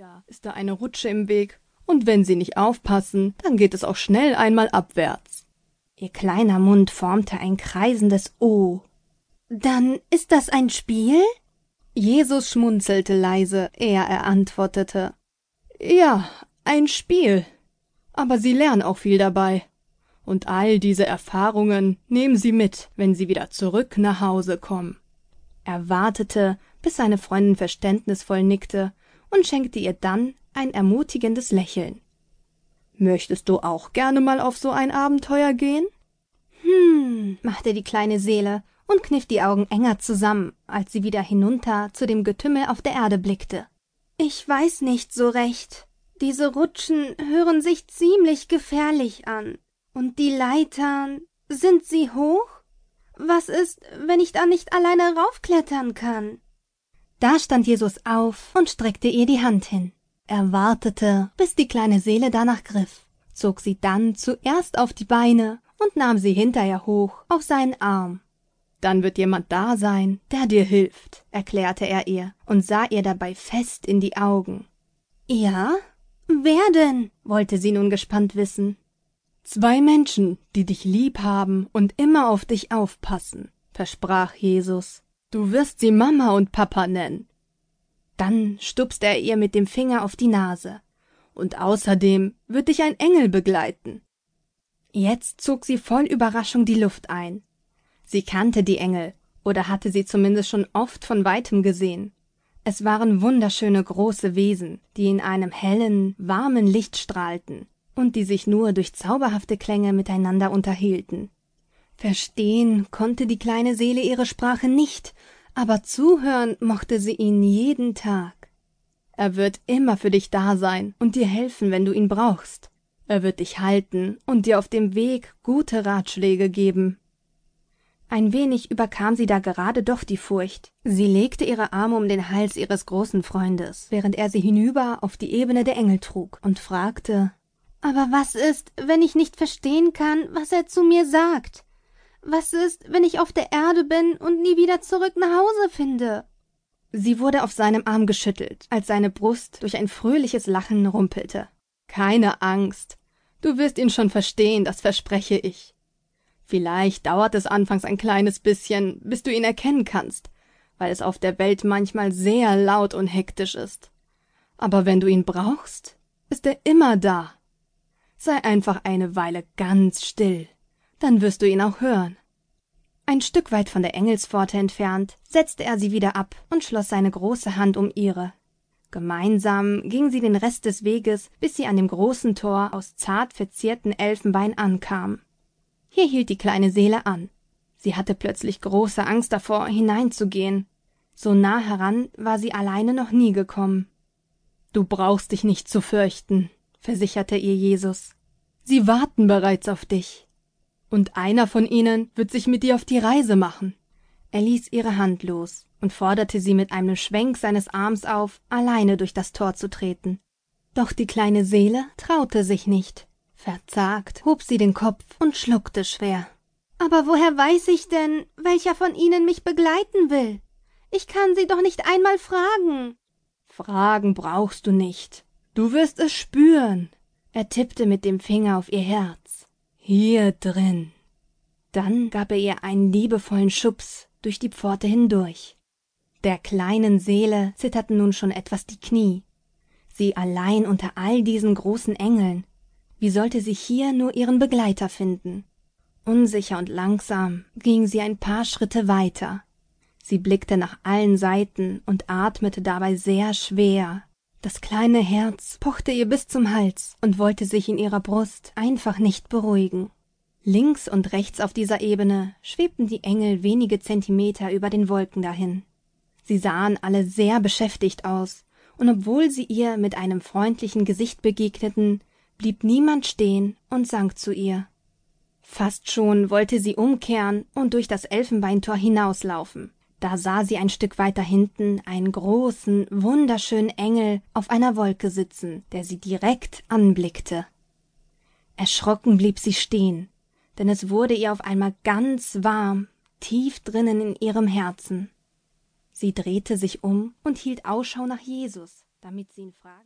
wieder ist da eine Rutsche im Weg, und wenn Sie nicht aufpassen, dann geht es auch schnell einmal abwärts. Ihr kleiner Mund formte ein kreisendes O. Dann ist das ein Spiel? Jesus schmunzelte leise, ehe er antwortete. Ja, ein Spiel. Aber Sie lernen auch viel dabei. Und all diese Erfahrungen nehmen Sie mit, wenn Sie wieder zurück nach Hause kommen. Er wartete, bis seine Freundin verständnisvoll nickte und schenkte ihr dann ein ermutigendes Lächeln. Möchtest du auch gerne mal auf so ein Abenteuer gehen? Hm, machte die kleine Seele und kniff die Augen enger zusammen, als sie wieder hinunter zu dem Getümmel auf der Erde blickte. Ich weiß nicht so recht. Diese Rutschen hören sich ziemlich gefährlich an. Und die Leitern, sind sie hoch? Was ist, wenn ich da nicht alleine raufklettern kann? Da stand Jesus auf und streckte ihr die Hand hin. Er wartete, bis die kleine Seele danach griff, zog sie dann zuerst auf die Beine und nahm sie hinterher hoch auf seinen Arm. Dann wird jemand da sein, der dir hilft, erklärte er ihr und sah ihr dabei fest in die Augen. Ja? Wer denn? wollte sie nun gespannt wissen. Zwei Menschen, die dich lieb haben und immer auf dich aufpassen, versprach Jesus. Du wirst sie Mama und Papa nennen. Dann stupste er ihr mit dem Finger auf die Nase. Und außerdem wird dich ein Engel begleiten. Jetzt zog sie voll Überraschung die Luft ein. Sie kannte die Engel, oder hatte sie zumindest schon oft von weitem gesehen. Es waren wunderschöne große Wesen, die in einem hellen, warmen Licht strahlten und die sich nur durch zauberhafte Klänge miteinander unterhielten. Verstehen konnte die kleine Seele ihre Sprache nicht, aber zuhören mochte sie ihn jeden Tag. Er wird immer für dich da sein und dir helfen, wenn du ihn brauchst. Er wird dich halten und dir auf dem Weg gute Ratschläge geben. Ein wenig überkam sie da gerade doch die Furcht. Sie legte ihre Arme um den Hals ihres großen Freundes, während er sie hinüber auf die Ebene der Engel trug und fragte Aber was ist, wenn ich nicht verstehen kann, was er zu mir sagt? Was ist, wenn ich auf der Erde bin und nie wieder zurück nach Hause finde? Sie wurde auf seinem Arm geschüttelt, als seine Brust durch ein fröhliches Lachen rumpelte. Keine Angst. Du wirst ihn schon verstehen, das verspreche ich. Vielleicht dauert es anfangs ein kleines bisschen, bis du ihn erkennen kannst, weil es auf der Welt manchmal sehr laut und hektisch ist. Aber wenn du ihn brauchst, ist er immer da. Sei einfach eine Weile ganz still dann wirst du ihn auch hören. Ein Stück weit von der Engelspforte entfernt, setzte er sie wieder ab und schloss seine große Hand um ihre. Gemeinsam gingen sie den Rest des Weges, bis sie an dem großen Tor aus zart verzierten Elfenbein ankamen. Hier hielt die kleine Seele an. Sie hatte plötzlich große Angst davor, hineinzugehen. So nah heran war sie alleine noch nie gekommen. Du brauchst dich nicht zu fürchten, versicherte ihr Jesus. Sie warten bereits auf dich. Und einer von ihnen wird sich mit dir auf die Reise machen. Er ließ ihre Hand los und forderte sie mit einem Schwenk seines Arms auf, alleine durch das Tor zu treten. Doch die kleine Seele traute sich nicht. Verzagt hob sie den Kopf und schluckte schwer. Aber woher weiß ich denn, welcher von ihnen mich begleiten will? Ich kann sie doch nicht einmal fragen. Fragen brauchst du nicht. Du wirst es spüren. Er tippte mit dem Finger auf ihr Herz. Hier drin. Dann gab er ihr einen liebevollen Schubs durch die Pforte hindurch. Der kleinen Seele zitterten nun schon etwas die Knie. Sie allein unter all diesen großen Engeln. Wie sollte sie hier nur ihren Begleiter finden? Unsicher und langsam ging sie ein paar Schritte weiter. Sie blickte nach allen Seiten und atmete dabei sehr schwer, das kleine Herz pochte ihr bis zum Hals und wollte sich in ihrer Brust einfach nicht beruhigen. Links und rechts auf dieser Ebene schwebten die Engel wenige Zentimeter über den Wolken dahin. Sie sahen alle sehr beschäftigt aus, und obwohl sie ihr mit einem freundlichen Gesicht begegneten, blieb niemand stehen und sang zu ihr. Fast schon wollte sie umkehren und durch das Elfenbeintor hinauslaufen, da sah sie ein Stück weiter hinten einen großen, wunderschönen Engel auf einer Wolke sitzen, der sie direkt anblickte. Erschrocken blieb sie stehen, denn es wurde ihr auf einmal ganz warm, tief drinnen in ihrem Herzen. Sie drehte sich um und hielt Ausschau nach Jesus, damit sie ihn fragen